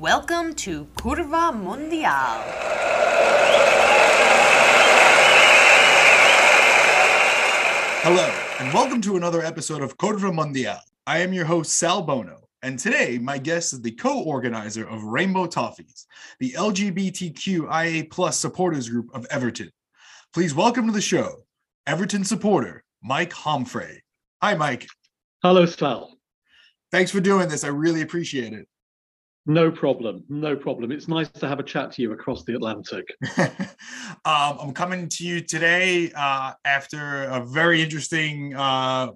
Welcome to Curva Mundial. Hello, and welcome to another episode of Curva Mundial. I am your host, Sal Bono, and today my guest is the co-organizer of Rainbow Toffees, the LGBTQIA plus supporters group of Everton. Please welcome to the show, Everton supporter, Mike Homfray. Hi, Mike. Hello, Sal. Thanks for doing this. I really appreciate it. No problem. No problem. It's nice to have a chat to you across the Atlantic. um, I'm coming to you today uh, after a very interesting uh,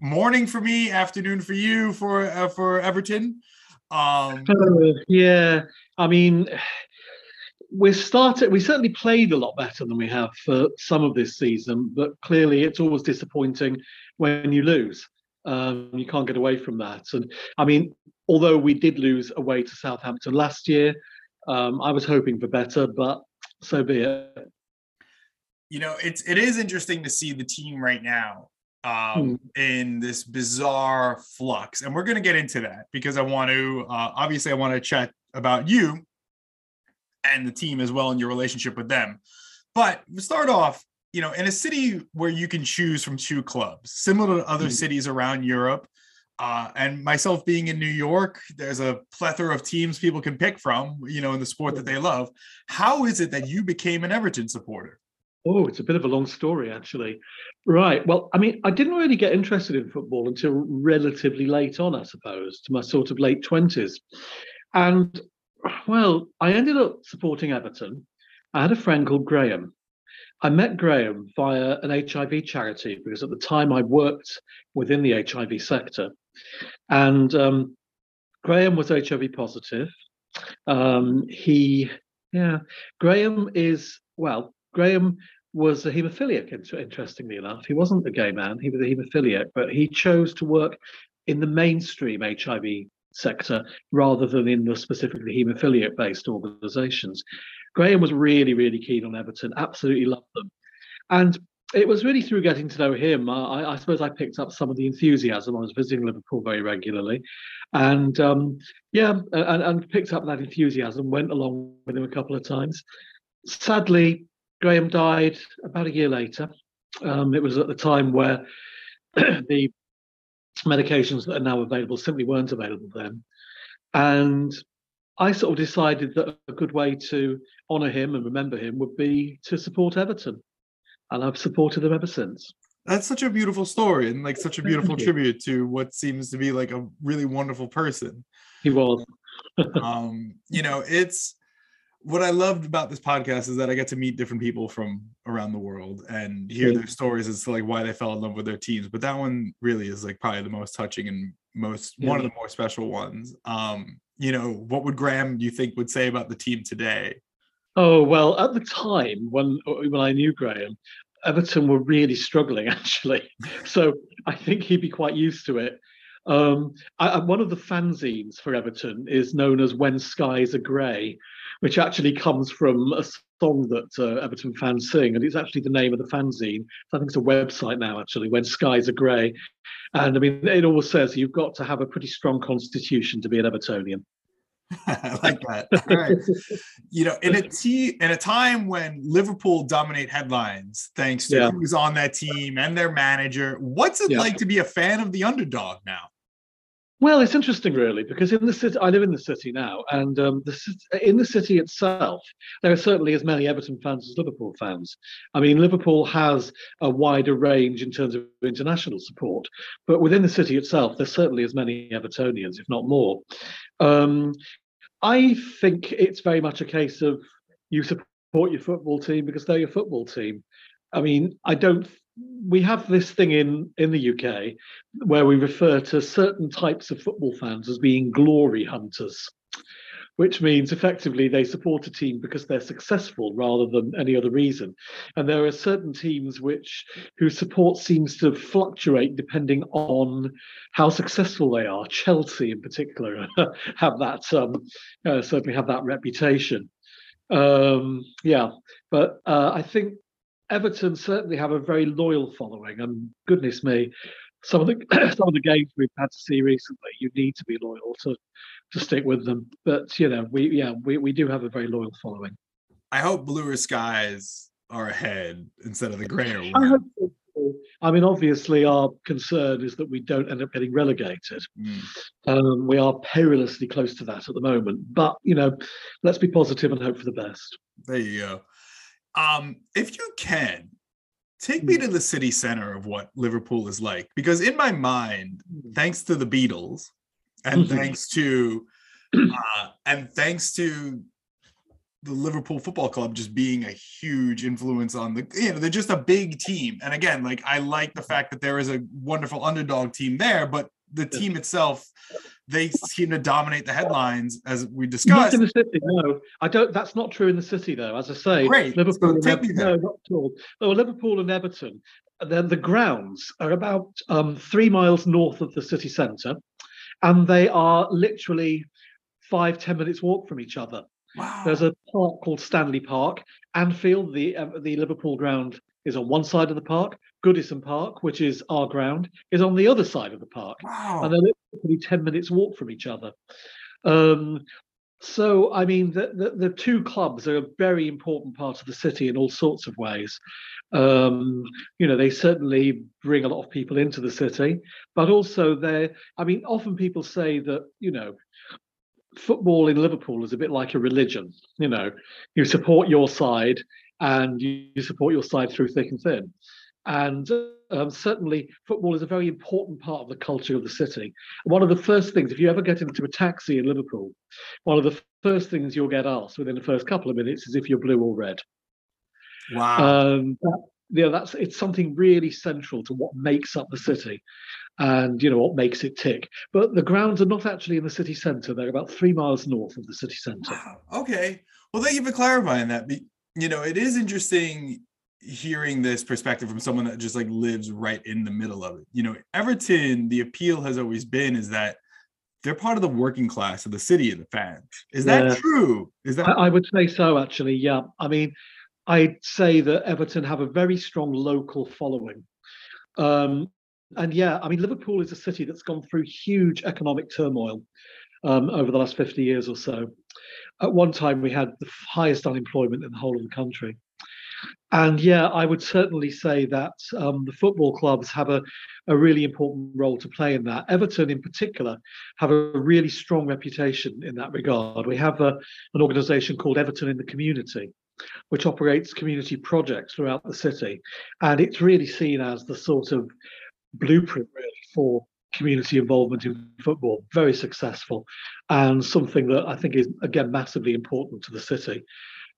morning for me, afternoon for you, for uh, for Everton. Um, yeah, I mean, we started. We certainly played a lot better than we have for some of this season, but clearly it's always disappointing when you lose. Um, you can't get away from that. And I mean, although we did lose away to Southampton last year, um, I was hoping for better, but so be it. You know, it's it is interesting to see the team right now um, hmm. in this bizarre flux, and we're going to get into that because I want to uh, obviously I want to chat about you and the team as well and your relationship with them. But we start off you know, in a city where you can choose from two clubs, similar to other mm cities around Europe, uh, and myself being in New York, there's a plethora of teams people can pick from, you know, in the sport that they love. How is it that you became an Everton supporter? Oh, it's a bit of a long story, actually. Right. Well, I mean, I didn't really get interested in football until relatively late on, I suppose, to my sort of late 20s. And, well, I ended up supporting Everton. I had a friend called Graham, I met Graham via an HIV charity because at the time I worked within the HIV sector. And um, Graham was HIV positive. Um, he, yeah, Graham is, well, Graham was a hemophiliac, interestingly enough. He wasn't a gay man, he was a hemophiliac, but he chose to work in the mainstream HIV sector rather than in the specifically haemophiliac based organizations. Graham was really, really keen on Everton, absolutely loved them. And it was really through getting to know him. I, I, suppose I picked up some of the enthusiasm. I was visiting Liverpool very regularly, and um, yeah, and, and, picked up that enthusiasm. Went along with him a couple of times. Sadly, Graham died about a year later. Um, it was at the time where the medications that are now available simply weren't available then, and I sort of decided that a good way to honour him and remember him would be to support Everton, and I've supported them ever since. That's such a beautiful story and like such a beautiful tribute to what seems to be like a really wonderful person. He was. um, you know, it's what I loved about this podcast is that I get to meet different people from around the world and hear their stories as to like why they fell in love with their teams. But that one really is like probably the most touching and most yeah. one of the more special ones. Um, you know, what would Graham you think would say about the team today? Oh well, at the time when when I knew Graham, Everton were really struggling actually. So I think he'd be quite used to it. Um, I, one of the fanzines for Everton is known as "When Skies Are Grey," which actually comes from a song that uh, Everton fans sing, and it's actually the name of the fanzine. I think it's a website now, actually. When skies are grey, and I mean, it always says you've got to have a pretty strong constitution to be an Evertonian. I like that. Right. you know, in a t- in a time when Liverpool dominate headlines, thanks to yeah. who's on that team and their manager, what's it yeah. like to be a fan of the underdog now? Well, it's interesting, really, because in the city, I live in the city now, and um, the, in the city itself, there are certainly as many Everton fans as Liverpool fans. I mean, Liverpool has a wider range in terms of international support, but within the city itself, there's certainly as many Evertonians, if not more. Um, I think it's very much a case of you support your football team because they're your football team. I mean, I don't we have this thing in in the UK where we refer to certain types of football fans as being glory hunters which means effectively they support a team because they're successful rather than any other reason. And there are certain teams which whose support seems to fluctuate depending on how successful they are. Chelsea in particular have that um, uh, certainly have that reputation. Um, yeah but uh, i think Everton certainly have a very loyal following, and goodness me, some of the some of the games we've had to see recently, you need to be loyal to to stick with them. But you know, we yeah, we, we do have a very loyal following. I hope bluer skies are ahead instead of the grayer I one. so. I mean, obviously, our concern is that we don't end up getting relegated. Mm. Um, we are perilously close to that at the moment. But you know, let's be positive and hope for the best. There you go. Um, if you can, take me to the city center of what Liverpool is like, because in my mind, thanks to the Beatles, and Mhm. thanks to, uh, and thanks to the Liverpool Football Club just being a huge influence on the, you know, they're just a big team. And again, like I like the fact that there is a wonderful underdog team there, but the team itself, they seem to dominate the headlines as we Not discussed. in the city, no. I don't. That's not true in the city, though. As I say, Great. Liverpool. So and take me there. no, not at all. Oh, Liverpool and Everton. Then the grounds are about um, three miles north of the city centre, and they are literally five ten minutes walk from each other. Wow. There's a park called Stanley Park. Anfield, the uh, the Liverpool ground, is on one side of the park. Goodison Park, which is our ground, is on the other side of the park wow. and they're literally 10 minutes walk from each other. Um, so, I mean, the, the, the two clubs are a very important part of the city in all sorts of ways. Um, you know, they certainly bring a lot of people into the city, but also they're, I mean, often people say that, you know, football in Liverpool is a bit like a religion. You know, you support your side and you, you support your side through thick and thin. And um, certainly, football is a very important part of the culture of the city. One of the first things, if you ever get into a taxi in Liverpool, one of the first things you'll get asked within the first couple of minutes is if you're blue or red. Wow. Um, that, you know, that's it's something really central to what makes up the city, and you know what makes it tick. But the grounds are not actually in the city centre; they're about three miles north of the city centre. Wow. Okay. Well, thank you for clarifying that. You know, it is interesting hearing this perspective from someone that just like lives right in the middle of it. You know, Everton, the appeal has always been is that they're part of the working class of the city and the fans. Is that true? Is that I, I would say so, actually. Yeah, I mean, I'd say that Everton have a very strong local following. Um, and yeah, I mean, Liverpool is a city that's gone through huge economic turmoil um, over the last 50 years or so. At one time, we had the highest unemployment in the whole of the country. And yeah, I would certainly say that um, the football clubs have a, a really important role to play in that. Everton, in particular, have a really strong reputation in that regard. We have a, an organisation called Everton in the Community, which operates community projects throughout the city. And it's really seen as the sort of blueprint, really, for community involvement in football. Very successful and something that I think is, again, massively important to the city.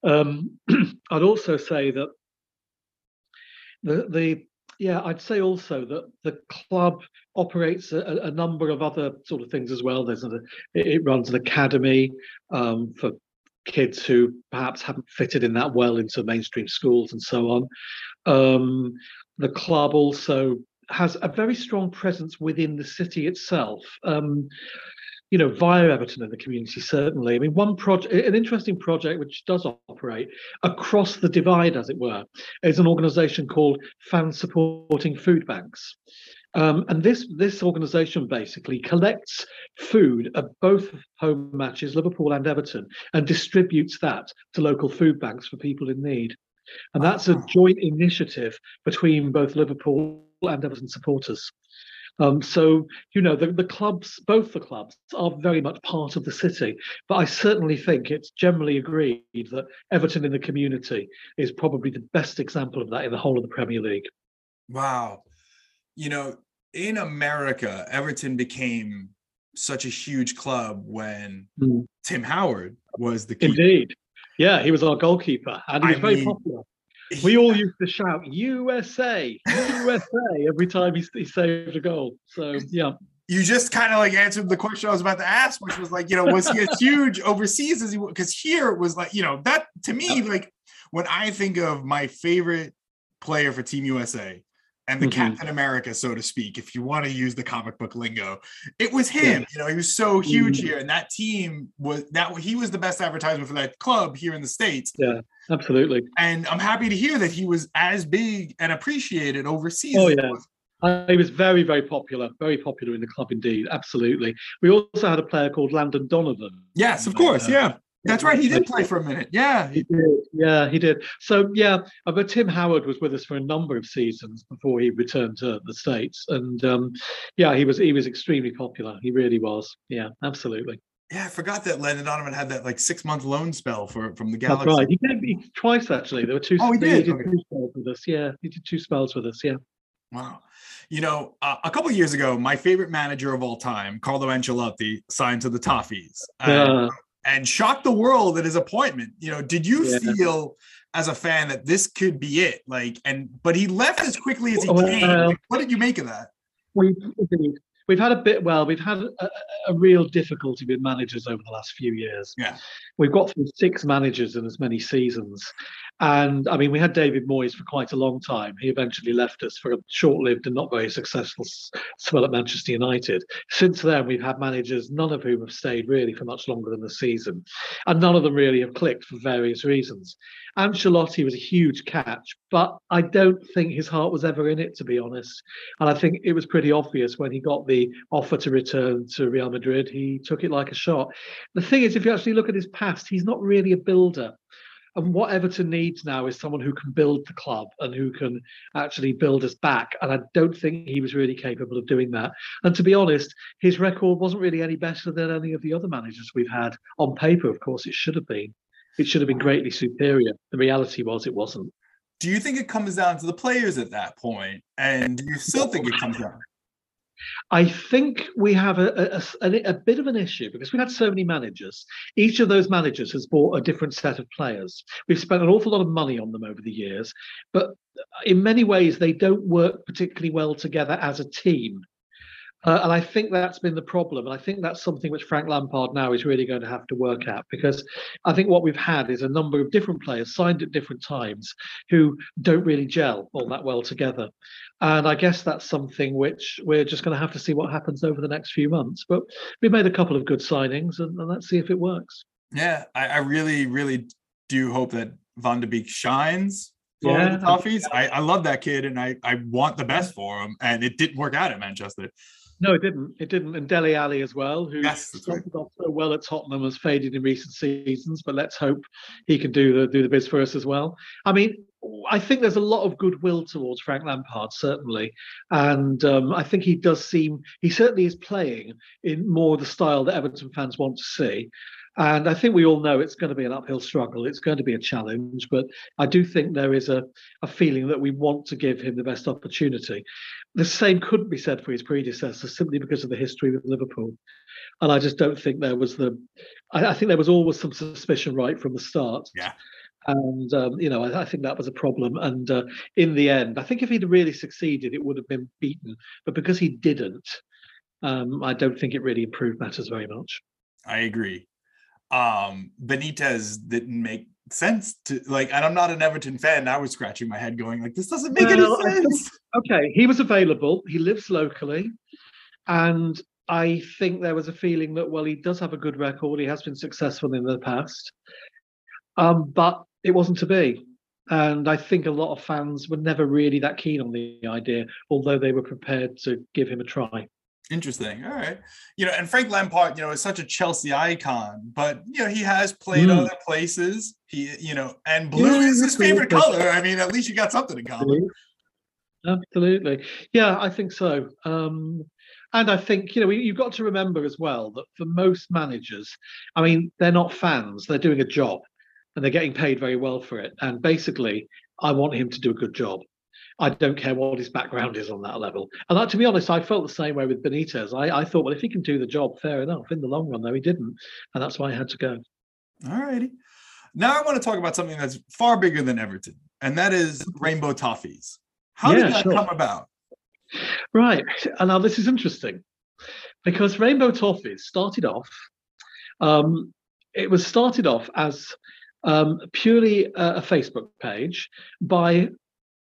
Um, I'd also say that the, the yeah, I'd say also that the club operates a, a number of other sort of things as well. There's it runs an academy um, for kids who perhaps haven't fitted in that well into mainstream schools and so on. Um, the club also has a very strong presence within the city itself. Um, you know, via Everton in the community, certainly. I mean, one project, an interesting project which does operate across the divide, as it were, is an organisation called Fans Supporting Food Banks. Um, and this this organisation basically collects food at both home matches, Liverpool and Everton, and distributes that to local food banks for people in need. And that's a joint initiative between both Liverpool and Everton supporters. Um, so you know the, the clubs, both the clubs, are very much part of the city. But I certainly think it's generally agreed that Everton in the community is probably the best example of that in the whole of the Premier League. Wow. You know, in America, Everton became such a huge club when Mm. Tim Howard was the keeper. Indeed, yeah, he was our goalkeeper, and he I was very mean, popular. We all used to shout "USA, USA" every time he, he saved a goal. So yeah, you just kind of like answered the question I was about to ask, which was like, you know, was he as huge overseas as he was? Because here it was like, you know, that to me, like when I think of my favorite player for Team USA and the Mhm. Captain America, so to speak, if you want to use the comic book lingo, it was him. You know, he was so huge Mhm. here, and that team was that he was the best advertisement for that club here in the states. Yeah, absolutely. And I'm happy to hear that he was as big and appreciated overseas. Oh, he yeah. was. Uh, he was very, very popular, very popular in the club indeed. Absolutely. We also had a player called Landon Donovan. Yes, of course. Uh, yeah. That's right. He did play for a minute. Yeah. He did. Yeah, he did. So, yeah, but Tim Howard was with us for a number of seasons before he returned to the States. And um, yeah, he was he was extremely popular. He really was. Yeah, absolutely. Yeah, I forgot that Landon Donovan had that like six month loan spell for from the Galaxy. That's right. He gave me twice actually. There were two. Oh, he did. He did okay. two spells with us. Yeah, he did two spells with us. Yeah. Wow. You know, uh, a couple years ago, my favorite manager of all time, Carlo Ancelotti, signed to the Toffees. Uh, and shocked the world at his appointment. You know, did you yeah. feel as a fan that this could be it? Like, and but he left as quickly as he well, came. Uh, what did you make of that? We we've had a bit. Well, we've had a, a, real difficulty with managers over the last few years. Yeah, we've got through six managers in as many seasons, and I mean, we had David Moyes for quite a long time. He eventually left us for a short-lived and not very successful spell at Manchester United. Since then, we've had managers, none of whom have stayed really for much longer than the season, and none of them really have clicked for various reasons. Ancelotti was a huge catch, but I don't think his heart was ever in it, to be honest. And I think it was pretty obvious when he got the offer to return to Real Madrid, he took it like a shot. The thing is, if you actually look at his past, he's not really a builder. And what Everton needs now is someone who can build the club and who can actually build us back. And I don't think he was really capable of doing that. And to be honest, his record wasn't really any better than any of the other managers we've had. On paper, of course, it should have been. It should have been greatly superior. The reality was it wasn't. Do you think it comes down to the players at that point? And do you still think it comes down? I think we have a, a, a, bit of an issue because we've had so many managers. Each of those managers has bought a different set of players. We've spent an awful lot of money on them over the years, but in many ways, they don't work particularly well together as a team. Uh, and I think that's been the problem. And I think that's something which Frank Lampard now is really going to have to work at because I think what we've had is a number of different players signed at different times who don't really gel all that well together. And I guess that's something which we're just going to have to see what happens over the next few months. But we made a couple of good signings and, and let's see if it works. Yeah, I, I, really, really do hope that Van de Beek shines for yeah, the Toffees. I, I love that kid and I, I want the best for him. And it didn't work out at Manchester. No, it didn't. It didn't. And Dele Alli as well, who yes, started right. off so well at Tottenham, has faded in recent seasons. But let's hope he can do the do the biz for us as well. I mean, I think there's a lot of goodwill towards Frank Lampard, certainly, and um, I think he does seem he certainly is playing in more the style that Everton fans want to see. And I think we all know it's going to be an uphill struggle. It's going to be a challenge, but I do think there is a, a feeling that we want to give him the best opportunity. The same couldn't be said for his predecessor simply because of the history with Liverpool. And I just don't think there was the, I, I think there was always some suspicion right from the start. Yeah. And, um, you know, I, I, think that was a problem. And uh, in the end, I think if he'd really succeeded, it would have been beaten. But because he didn't, um, I don't think it really improved matters very much. I agree um Benitez didn't make sense to like and I'm not an Everton fan. I was scratching my head going like this doesn't make well, any sense. Okay, he was available. He lives locally and I think there was a feeling that well he does have a good record. He has been successful in the past. Um but it wasn't to be. And I think a lot of fans were never really that keen on the idea, although they were prepared to give him a try. Interesting. All right. You know, and Frank Lampard, you know, is such a Chelsea icon, but you know, he has played mm. other places. He, you know, and blue yeah, is his favorite color. I mean, at least you got something in common. Absolutely. Yeah, I think so. Um, and I think, you know, you've got to remember as well that for most managers, I mean, they're not fans, they're doing a job and they're getting paid very well for it. And basically, I want him to do a good job. I don't care what his background is on that level. And that, to be honest, I felt the same way with Benitez. I, I thought, well, if he can do the job, fair enough. In the long run, though, he didn't. And that's why I had to go. All righty. Now I want to talk about something that's far bigger than Everton, and that is Rainbow Toffees. How yeah, did that sure. come about? Right. And now this is interesting because Rainbow Toffees started off, um, it was started off as um, purely a, a Facebook page by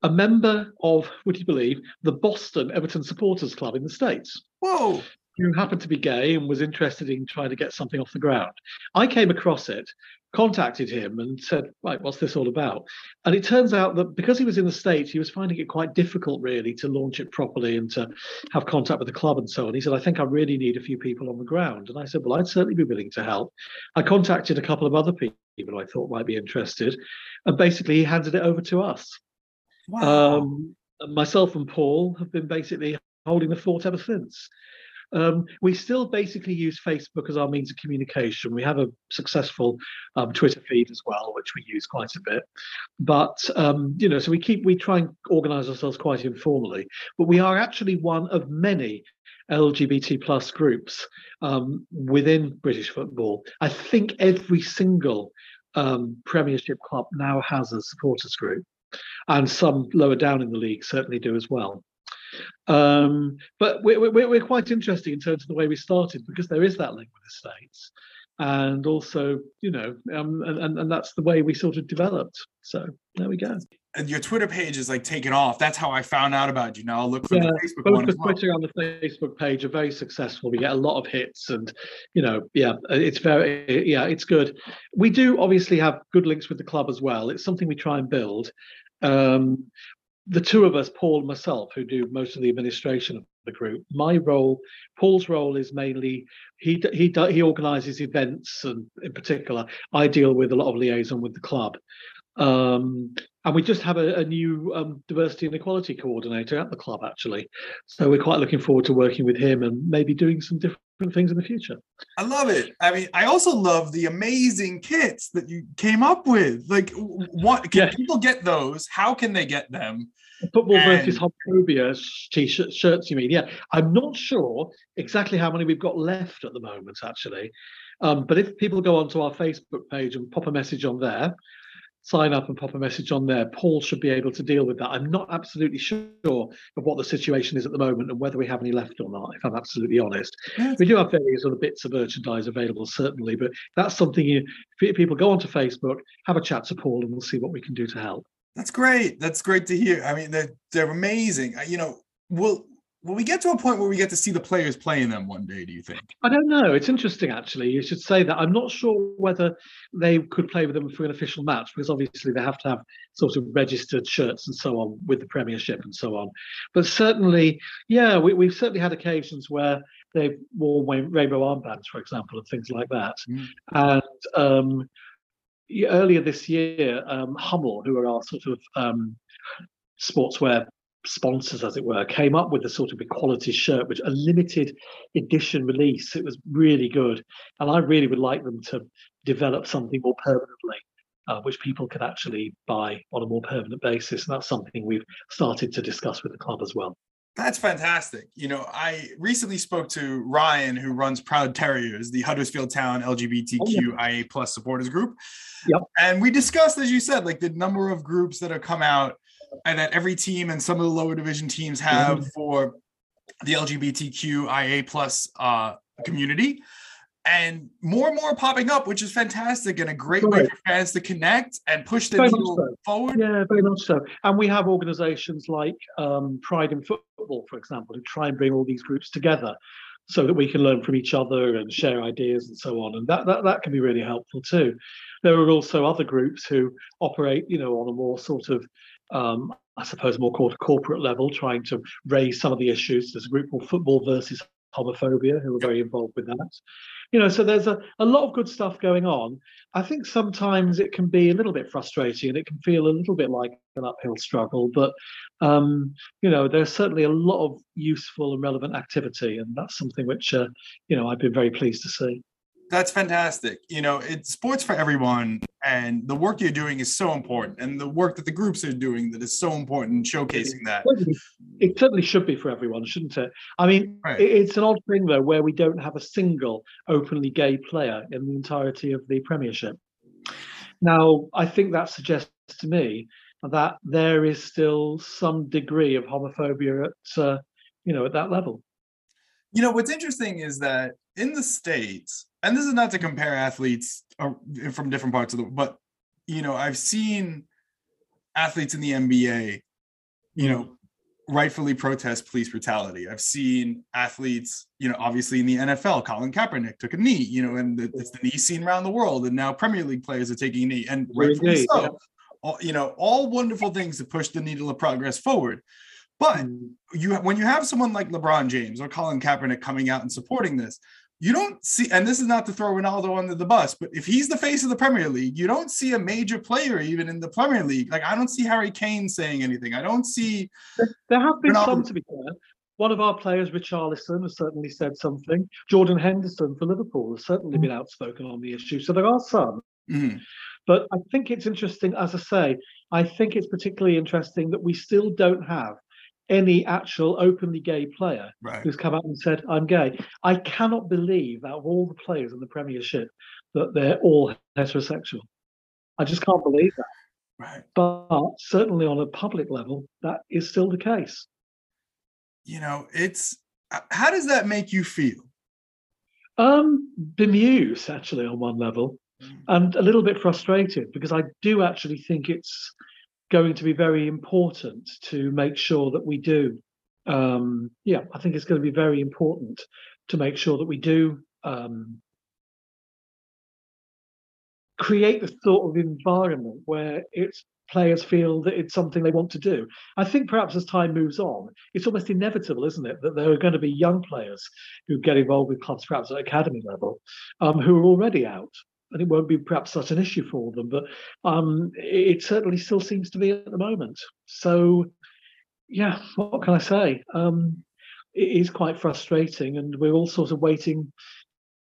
a member of, would you believe, the Boston Everton Supporters Club in the States. Whoa. Who happened to be gay and was interested in trying to get something off the ground. I came across it contacted him and said, right, what's this all about? And it turns out that because he was in the States, he was finding it quite difficult, really, to launch it properly and to have contact with the club and so on. He said, I think I really need a few people on the ground. And I said, well, I'd certainly be willing to help. I contacted a couple of other people I thought might be interested. And basically, he handed it over to us. Wow. Um, myself and Paul have been basically holding the fort ever since. Um, we still basically use Facebook as our means of communication. We have a successful um, Twitter feed as well, which we use quite a bit. But um, you know, so we keep we try and organise ourselves quite informally. But we are actually one of many LGBT plus groups um, within British football. I think every single um, Premiership club now has a supporters group, and some lower down in the league certainly do as well. Um, but we're, we're, we're quite interesting in terms of the way we started because there is that link with the States. And also, you know, um, and, and that's the way we sort of developed. So there we go. And your Twitter page is like taken off. That's how I found out about you. Now I'll look for yeah, the Facebook both one. the Twitter well. and the Facebook page are very successful. We get a lot of hits, and you know, yeah, it's very, yeah, it's good. We do obviously have good links with the club as well. It's something we try and build. Um, the two of us, Paul and myself, who do most of the administration of the group. My role, Paul's role is mainly he he he organises events, and in particular, I deal with a lot of liaison with the club. Um, and we just have a, a new um, diversity and equality coordinator at the club, actually. So we're quite looking forward to working with him and maybe doing some different things in the future. I love it. I mean, I also love the amazing kits that you came up with. Like, what can yeah. people get those? How can they get them? Football and... versus homophobia t-shirt shirts. You mean? Yeah, I'm not sure exactly how many we've got left at the moment, actually. Um, but if people go onto our Facebook page and pop a message on there, sign up and pop a message on there. Paul should be able to deal with that. I'm not absolutely sure of what the situation is at the moment and whether we have any left or not, if I'm absolutely honest. Yes. We do have various other bits of merchandise available, certainly, but that's something you, people go onto Facebook, have a chat to Paul, and we'll see what we can do to help. That's great. That's great to hear. I mean, they're, they're amazing. You know, we'll will we get to a point where we get to see the players playing them one day do you think? I don't know. It's interesting actually. You should say that. I'm not sure whether they could play with them for an official match because obviously they have to have sort of registered shirts and so on with the premiership and so on. But certainly yeah we, have certainly had occasions where they've worn rainbow armbands for example and things like that. Mm. and um, earlier this year um, hummel who are our sort of um, sportswear sponsors, as it were, came up with a sort of equality shirt, which a limited edition release. It was really good, and I really would like them to develop something more permanently, uh, which people could actually buy on a more permanent basis. And that's something we've started to discuss with the club as well. That's fantastic. You know, I recently spoke to Ryan, who runs Proud Terriers, the Huddersfield Town LGBTQIA oh, plus supporters group. Yep. And we discussed, as you said, like the number of groups that have come out that every team and some of the lower division teams have mm-hmm. for the LGBTQIA plus uh, community. And more and more popping up, which is fantastic and a great right. way for fans to connect and push the needle so. forward. Yeah, very much so. And we have organizations like um, Pride in Football, for example, who try and bring all these groups together so that we can learn from each other and share ideas and so on. And that, that, that can be really helpful too. There are also other groups who operate, you know, on a more sort of um, I suppose, more called corporate level, trying to raise some of the issues. There's a group called Football versus Homophobia who are very involved with that. You know, so there's a, a lot of good stuff going on. I think sometimes it can be a little bit frustrating and it can feel a little bit like an uphill struggle, but um, you know, there's certainly a lot of useful and relevant activity, and that's something which uh, you know I've been very pleased to see. That's fantastic. You know, it's sports for everyone, and the work you're doing is so important, and the work that the groups are doing that is so important, in showcasing that. It certainly should be for everyone, shouldn't it? I mean, right. it's an odd thing though, where we don't have a single openly gay player in the entirety of the Premiership. Now, I think that suggests to me that there is still some degree of homophobia at, uh, you know, at that level. You know, what's interesting is that in the states and this is not to compare athletes uh, from different parts of the but you know i've seen athletes in the nba you know rightfully protest police brutality. I've seen athletes, you know, obviously in the NFL, Colin Kaepernick took a knee, you know, and the, it's the knee seen around the world, and now Premier League players are taking a knee, and rightfully Indeed, so. Yeah. All, you know, all wonderful things to push the needle of progress forward. But mm. you, when you have someone like LeBron James or Colin Kaepernick coming out and supporting this, you don't see, and this is not to throw Ronaldo under the bus, but if he's the face of the Premier League, you don't see a major player even in the Premier League. Like I don't see Harry Kane saying anything. I don't see. There have been Ronaldo. some, to be fair. One of our players, Richarlison, has certainly said something. Jordan Henderson for Liverpool has certainly been outspoken on the issue. So there are some. Mm-hmm. But I think it's interesting, as I say, I think it's particularly interesting that we still don't have any actual openly gay player right. who's come out and said, I'm gay. I cannot believe out of all the players in the Premiership that they're all heterosexual. I just can't believe that. Right. But certainly on a public level, that is still the case. You know, it's uh, how does that make you feel? Um, bemused actually on one level, mm. and a little bit frustrated because I do actually think it's going to be very important to make sure that we do. Um, yeah, I think it's going to be very important to make sure that we do um, create the sort of environment where it's players feel that it's something they want to do. I think perhaps as time moves on, it's almost inevitable, isn't it, that there are going to be young players who get involved with clubs perhaps at academy level um, who are already out and it won't be perhaps such an issue for them, but um, it, certainly still seems to be at the moment. So, yeah, what can I say? Um, it is quite frustrating, and we're all sort of waiting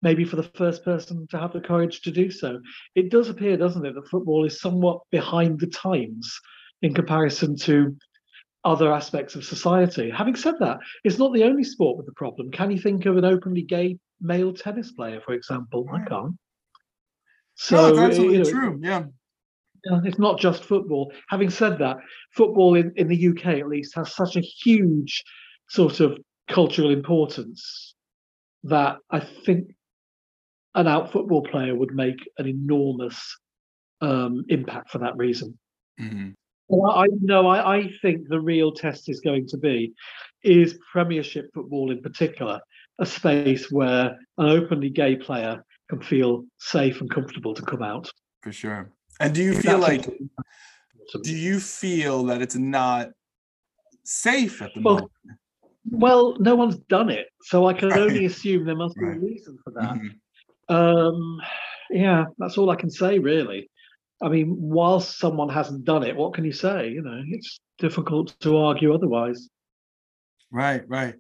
maybe for the first person to have the courage to do so. It does appear, doesn't it, that football is somewhat behind the times in comparison to other aspects of society. Having said that, it's not the only sport with the problem. Can you think of an openly gay male tennis player, for example? I can't. So no, it's absolutely you know, true. Yeah. It's not just football. Having said that, football in, in the UK at least has such a huge sort of cultural importance that I think an out football player would make an enormous um, impact for that reason. Mm-hmm. Well, I know I, I think the real test is going to be is Premiership football in particular a space where an openly gay player can feel safe and comfortable to come out. For sure. And do you feel like do you feel that it's not safe at the well, moment? Well, no one's done it, so I can right. only assume there must be right. a reason for that. Mm-hmm. Um, yeah, that's all I can say, really. I mean, whilst someone hasn't done it, what can you say? You know, it's difficult to argue otherwise. Right, right.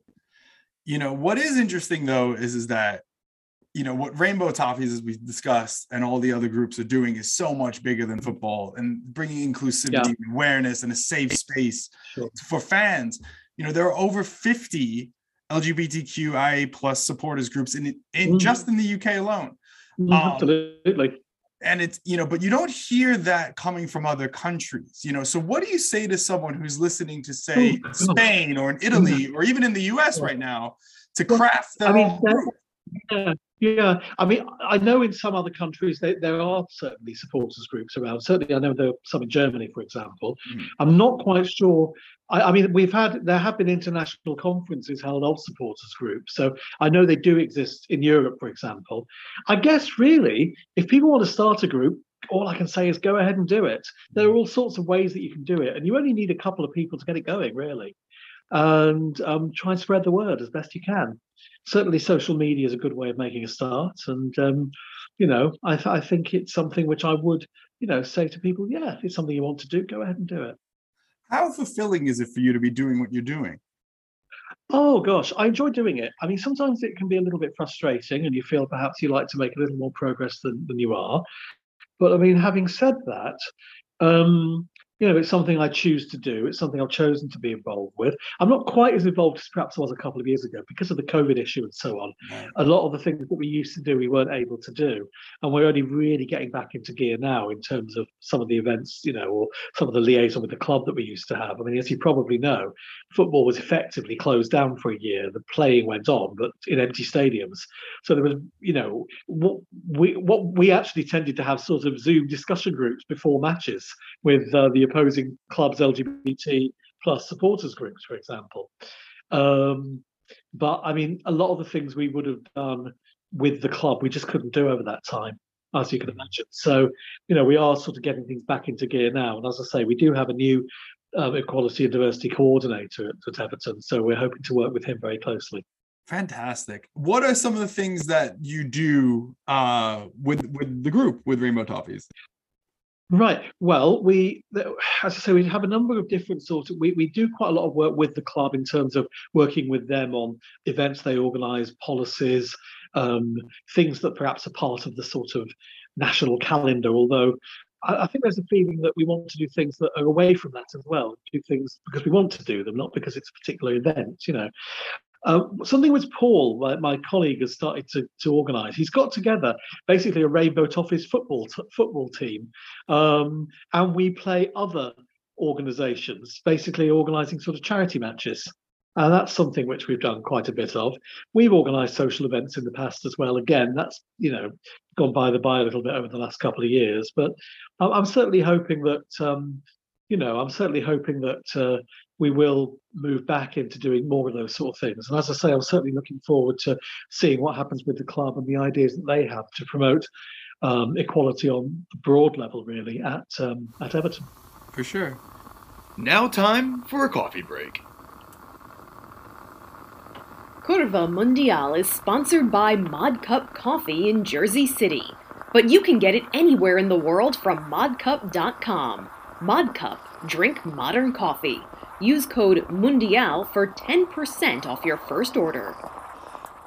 You know, what is interesting though is is that you know what rainbow toffees as we discussed and all the other groups are doing is so much bigger than football and bringing inclusivity yeah. and awareness and a safe space sure. for fans. You know there are over 50 lgbtqia plus supporters groups in in mm. just in the uk alone. Mm, um, absolutely. and it's you know but you don't hear that coming from other countries you know? So what do you say to someone who's listening to say oh, spain or in italy or even in the us right now to craft their I mean, own yeah, yeah, I mean, I know in some other countries they, there are certainly supporters groups around. Certainly, I know there are some in Germany, for example. Mm. I'm not quite sure. I, I, mean, we've had there have been international conferences held of supporters groups, so I know they do exist in Europe, for example. I guess really, if people want to start a group, all I can say is go ahead and do it. There are all sorts of ways that you can do it, and you only need a couple of people to get it going, really, and um, try and spread the word as best you can certainly social media is a good way of making a start. And um, you know, I, th- I think it's something which I would, you know, say to people, yeah, if it's something you want to do, go ahead and do it. How fulfilling is it for you to be doing what you're doing? Oh gosh, I enjoy doing it. I mean, sometimes it can be a little bit frustrating, and you feel perhaps you like to make a little more progress than, than you are. But I mean, having said that, um, you know, it's something I choose to do. It's something I've chosen to be involved with. I'm not quite as involved as perhaps I was a couple of years ago because of the COVID issue and so on. A lot of the things that we used to do, we weren't able to do. And we're only really getting back into gear now in terms of some of the events, you know, or some of the liaison with the club that we used to have. I mean, as you probably know, football was effectively closed down for a year. The playing went on, but in empty stadiums. So there was, you know, what we what we actually tended to have sort of Zoom discussion groups before matches with uh, the opposing club's LGBT plus supporters groups, for example. Um, but I mean, a lot of the things we would have done with the club, we just couldn't do over that time, as you can imagine. So, you know, we are sort of getting things back into gear now. And as I say, we do have a new um, equality and diversity coordinator at, at Everton. So we're hoping to work with him very closely. Fantastic. What are some of the things that you do uh, with with the group with Rainbow Toffees? Right. Well, we, as I say, we have a number of different sorts of, we, we do quite a lot of work with the club in terms of working with them on events they organise, policies, um, things that perhaps are part of the sort of national calendar. Although I, I think there's a feeling that we want to do things that are away from that as well, do things because we want to do them, not because it's a particular event, you know. Uh, something which Paul, my, my, colleague, has started to, to organise. He's got together basically a Rainbow Toffees football t- football team, um, and we play other organisations, basically organising sort of charity matches. And that's something which we've done quite a bit of. We've organised social events in the past as well. Again, that's you know gone by the by a little bit over the last couple of years, but I'm, I'm certainly hoping that um, you know I'm certainly hoping that uh, we will move back into doing more of those sort of things. And as I say, I'm certainly looking forward to seeing what happens with the club and the ideas that they have to promote um, equality on the broad level, really, at um, at Everton. For sure. Now, time for a coffee break. Curva Mundial is sponsored by Mod Cup Coffee in Jersey City, but you can get it anywhere in the world from modcup.com. Mod Cup, drink modern coffee. Use code MUNDIAL for 10% off your first order.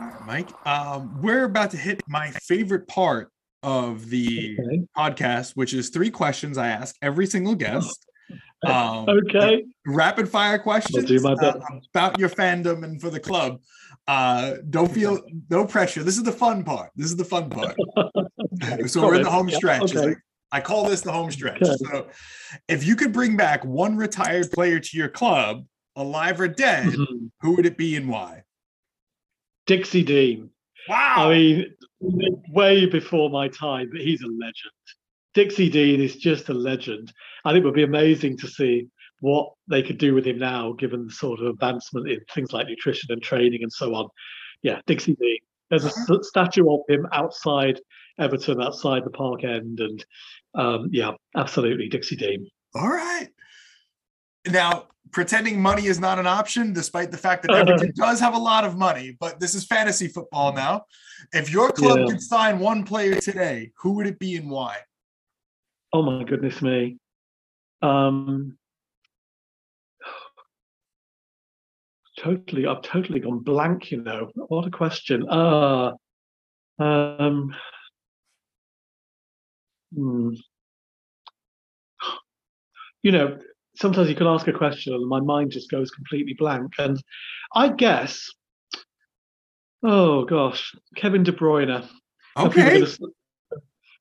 All right, Mike. Um, we're about to hit my favorite part of the okay. podcast, which is three questions I ask every single guest. Um, okay. Rapid fire questions uh, about your fandom and for the club. Uh, don't feel no pressure. This is the fun part. This is the fun part. so we're in the home stretch. Okay. I call this the home stretch. Okay. So if you could bring back one retired player to your club, alive or dead, mm-hmm. who would it be and why? Dixie Dean. Wow. I mean, way before my time, but he's a legend. Dixie Dean is just a legend. I think it would be amazing to see what they could do with him now, given the sort of advancement in things like nutrition and training and so on. Yeah, Dixie Dean. There's a uh-huh. statue of him outside Everton, outside the park end, and um, yeah, absolutely, Dixie Dean. All right. Now, pretending money is not an option, despite the fact that Everton does have a lot of money, but this is fantasy football now. If your club yeah. could sign one player today, who would it be and why? Oh my goodness me. Um, totally, I've totally gone blank. You know, what a question. Uh, um, Hmm. You know, sometimes you can ask a question and my mind just goes completely blank. And I guess, oh gosh, Kevin De Bruyne. Okay. If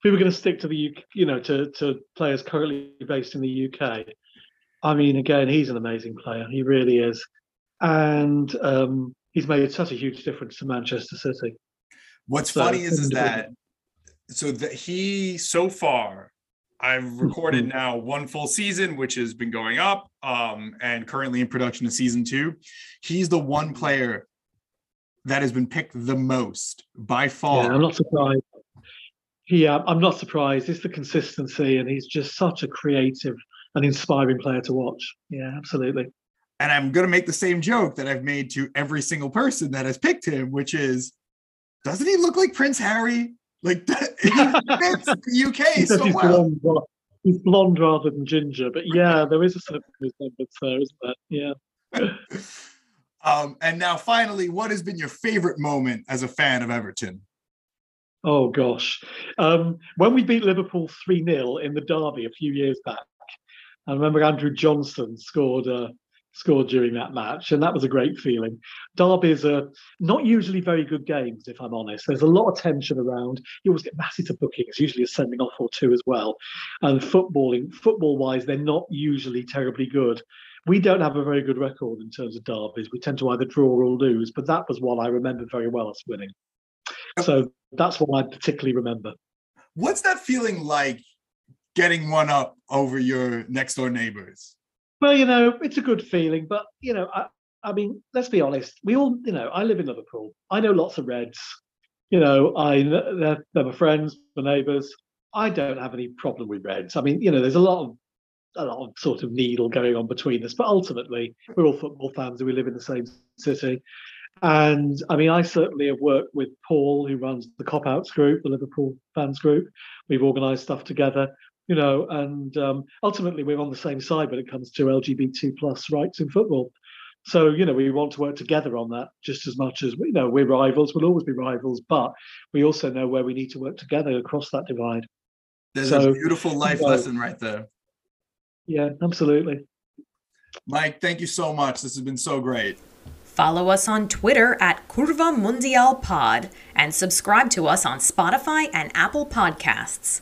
we were going to stick to the UK, you know, to, to players currently based in the UK, I mean, again, he's an amazing player. He really is. And um, he's made such a huge difference to Manchester City. What's so, funny is, is that so that he so far I've recorded mm-hmm. now one full season, which has been going up, um, and currently in production of season two. He's the one player that has been picked the most by far. Yeah, I'm not surprised. Yeah, I'm not surprised. It's the consistency, and he's just such a creative and inspiring player to watch. Yeah, absolutely. And I'm going to make the same joke that I've made to every single person that has picked him, which is, doesn't he look like Prince Harry? Like that, he fits UK so he's well. Blonde, he's blonde rather than ginger, but yeah, there is a certain resemblance there, isn't there? Yeah. um, and now, finally, what has been your favorite moment as a fan of Everton? Oh gosh, um, when we beat Liverpool three 0 in the derby a few years back, I remember Andrew Johnson scored a scored during that match, and that was a great feeling. Derbies are not usually very good games, if I'm honest. There's a lot of tension around. You always get massive bookings, usually a sending off or two as well. And footballing, football-wise, they're not usually terribly good. We don't have a very good record in terms of derbies. We tend to either draw or lose, but that was one I remember very well as winning. So that's what I particularly remember. What's that feeling like getting one up over your next door neighbors? Well, you know, it's a good feeling, but you know, I, I mean, let's be honest. We all, you know, I live in Liverpool. I know lots of Reds. You know, I they're, they're my friends, my neighbours. I don't have any problem with Reds. I mean, you know, there's a lot of a lot of sort of needle going on between us, but ultimately, we're all football fans and we live in the same city. And I mean, I certainly have worked with Paul, who runs the Kop Outs group, the Liverpool fans group. We've organised stuff together, you know, and um, ultimately we're on the same side when it comes to LGBT plus rights in football. So you know, we want to work together on that just as much as you know we're rivals. We'll always be rivals, but we also know where we need to work together across that divide. There's so, a beautiful life you know, lesson right there. Yeah, absolutely. Mike, thank you so much. This has been so great. Follow us on Twitter at Curva Mundial Pod and subscribe to us on Spotify and Apple Podcasts.